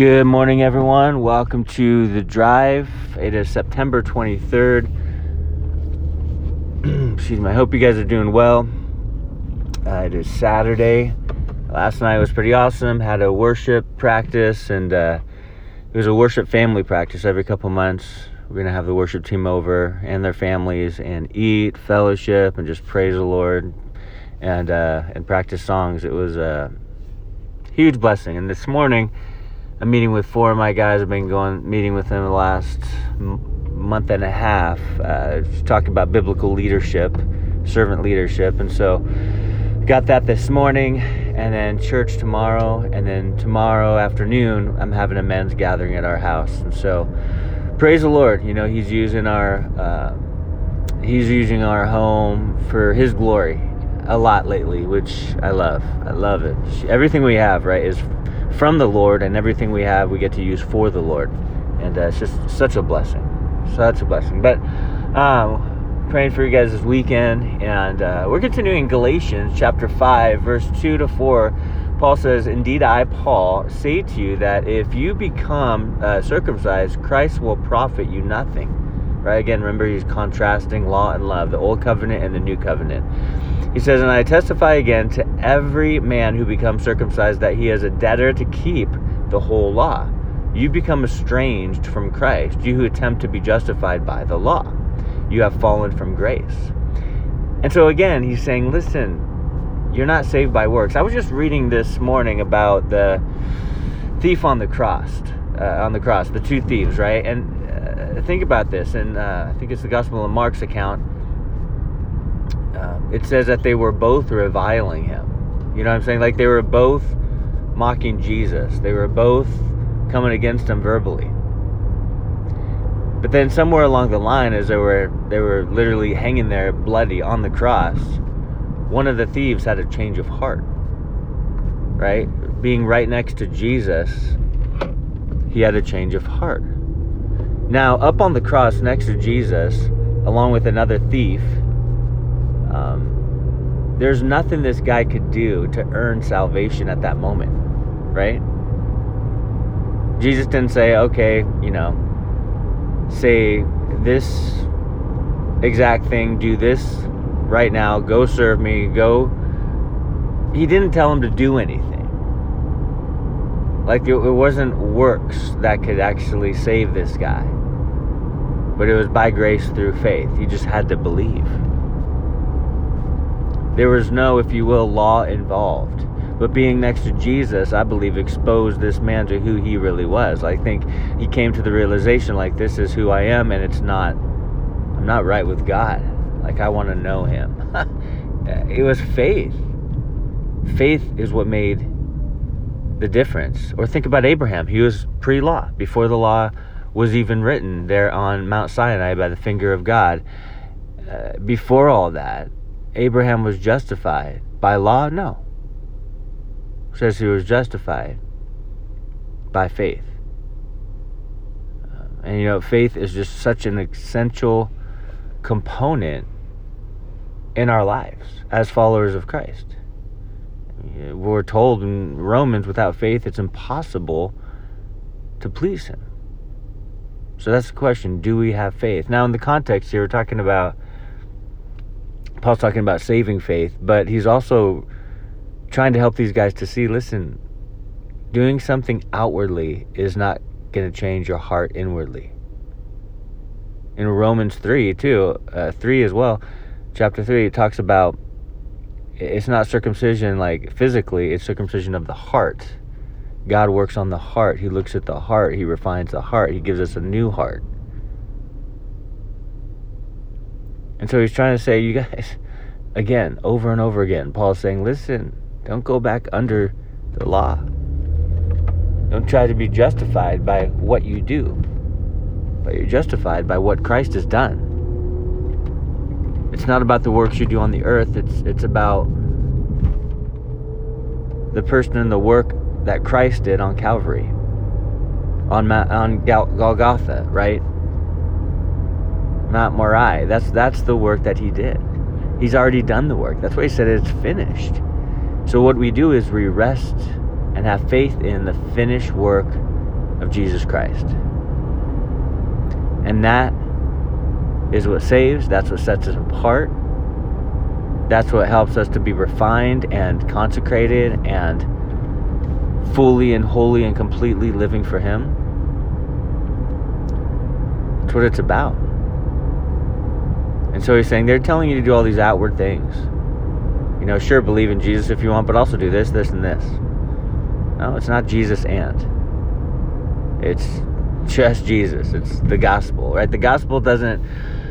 Good morning, everyone. Welcome to the drive. It is September 23rd. Excuse me. I hope you guys are doing well. Uh, it is Saturday. Last night was pretty awesome. Had a worship practice, and uh, it was a worship family practice every couple months. We're going to have the worship team over and their families and eat, fellowship, and just praise the Lord and, uh, and practice songs. It was a huge blessing. And this morning, I'm meeting with four of my guys. I've been going meeting with them the last month and a half, uh, talking about biblical leadership, servant leadership, and so got that this morning, and then church tomorrow, and then tomorrow afternoon I'm having a men's gathering at our house, and so praise the Lord. You know He's using our uh, He's using our home for His glory a lot lately, which I love. I love it. Everything we have, right, is from the Lord, and everything we have we get to use for the Lord. And uh, it's just such a blessing. Such a blessing. But um, praying for you guys this weekend. And uh, we're continuing Galatians chapter 5, verse 2 to 4. Paul says, Indeed, I, Paul, say to you that if you become uh, circumcised, Christ will profit you nothing. Right? Again, remember he's contrasting law and love, the old covenant and the new covenant. He says, And I testify again to every man who becomes circumcised that he is a debtor to keep the whole law. You become estranged from Christ, you who attempt to be justified by the law. You have fallen from grace. And so again, he's saying, Listen, you're not saved by works. I was just reading this morning about the thief on the cross, uh, on the cross, the two thieves, right? And uh, think about this, and uh, I think it's the Gospel of Mark's account Um, it says that they were both reviling him. You know what I'm saying? Like they were both mocking Jesus. They were both coming against him verbally. But then somewhere along the line, as they were they were literally hanging there bloody on the cross, one of the thieves had a change of heart. Right? Being right next to Jesus, he had a change of heart. Now, up on the cross next to Jesus, along with another thief, um, there's nothing this guy could do to earn salvation at that moment, right? Jesus didn't say, okay, you know, say this exact thing, do this right now, go serve me, go. He didn't tell him to do anything. Like it, it wasn't works that could actually save this guy, but it was by grace through faith. He just had to believe. There was no, if you will, law involved. But being next to Jesus, I believe, exposed this man to who he really was. I think he came to the realization, like, this is who I am, and it's not, I'm not right with God. Like, I want to know him. it was faith. Faith is what made the difference. Or think about Abraham. He was pre law, before the law was even written there on Mount Sinai by the finger of God. Uh, before all that, Abraham was justified by law? No. It says he was justified by faith. Uh, and you know, faith is just such an essential component in our lives as followers of Christ. We're told in Romans without faith it's impossible to please Him. So that's the question do we have faith? Now, in the context here, we're talking about Paul's talking about saving faith, but he's also trying to help these guys to see listen, doing something outwardly is not going to change your heart inwardly. In Romans 3, too, uh, 3 as well, chapter 3, it talks about it's not circumcision like physically, it's circumcision of the heart. God works on the heart. He looks at the heart. He refines the heart. He gives us a new heart. And so he's trying to say, you guys, again, over and over again, Paul's saying, listen, don't go back under the law. Don't try to be justified by what you do, but you're justified by what Christ has done. It's not about the works you do on the earth, it's, it's about the person and the work that Christ did on Calvary, on, on Golgotha, right? Mount Moriah. That's that's the work that he did. He's already done the work. That's why he said it's finished. So what we do is we rest and have faith in the finished work of Jesus Christ. And that is what saves, that's what sets us apart. That's what helps us to be refined and consecrated and fully and wholly and completely living for Him. That's what it's about. And so he's saying they're telling you to do all these outward things. You know, sure, believe in Jesus if you want, but also do this, this, and this. No, it's not Jesus and. It's just Jesus. It's the gospel, right? The gospel doesn't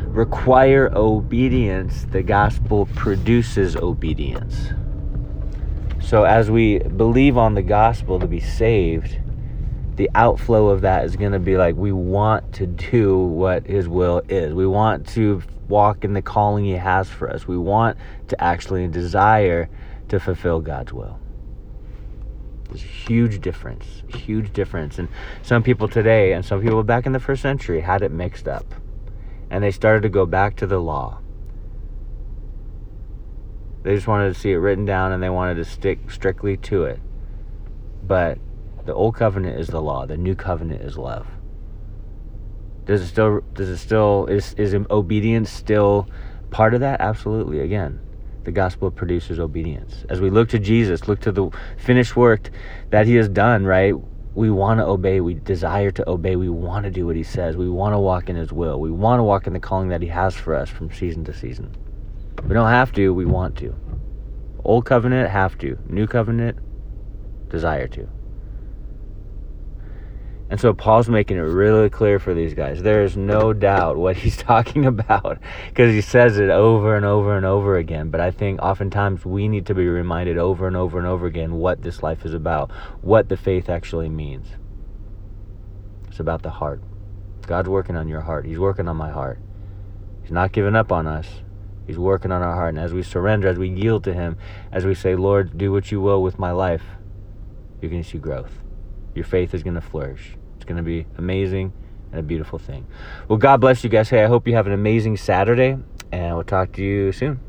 require obedience, the gospel produces obedience. So, as we believe on the gospel to be saved, the outflow of that is going to be like we want to do what his will is. We want to walk in the calling he has for us. We want to actually desire to fulfill God's will. There's a huge difference, huge difference. And some people today and some people back in the first century had it mixed up. And they started to go back to the law. They just wanted to see it written down and they wanted to stick strictly to it. But the old covenant is the law, the new covenant is love. Does it still does it still is is obedience still part of that? Absolutely. Again, the gospel produces obedience. As we look to Jesus, look to the finished work that he has done, right? We want to obey. We desire to obey. We want to do what he says. We want to walk in his will. We want to walk in the calling that he has for us from season to season. We don't have to, we want to. Old covenant, have to. New covenant, desire to. And so Paul's making it really clear for these guys. There is no doubt what he's talking about because he says it over and over and over again. But I think oftentimes we need to be reminded over and over and over again what this life is about, what the faith actually means. It's about the heart. God's working on your heart, He's working on my heart. He's not giving up on us. He's working on our heart. And as we surrender, as we yield to Him, as we say, Lord, do what you will with my life, you're going to see growth. Your faith is going to flourish going to be amazing and a beautiful thing. Well, God bless you guys. Hey, I hope you have an amazing Saturday, and we'll talk to you soon.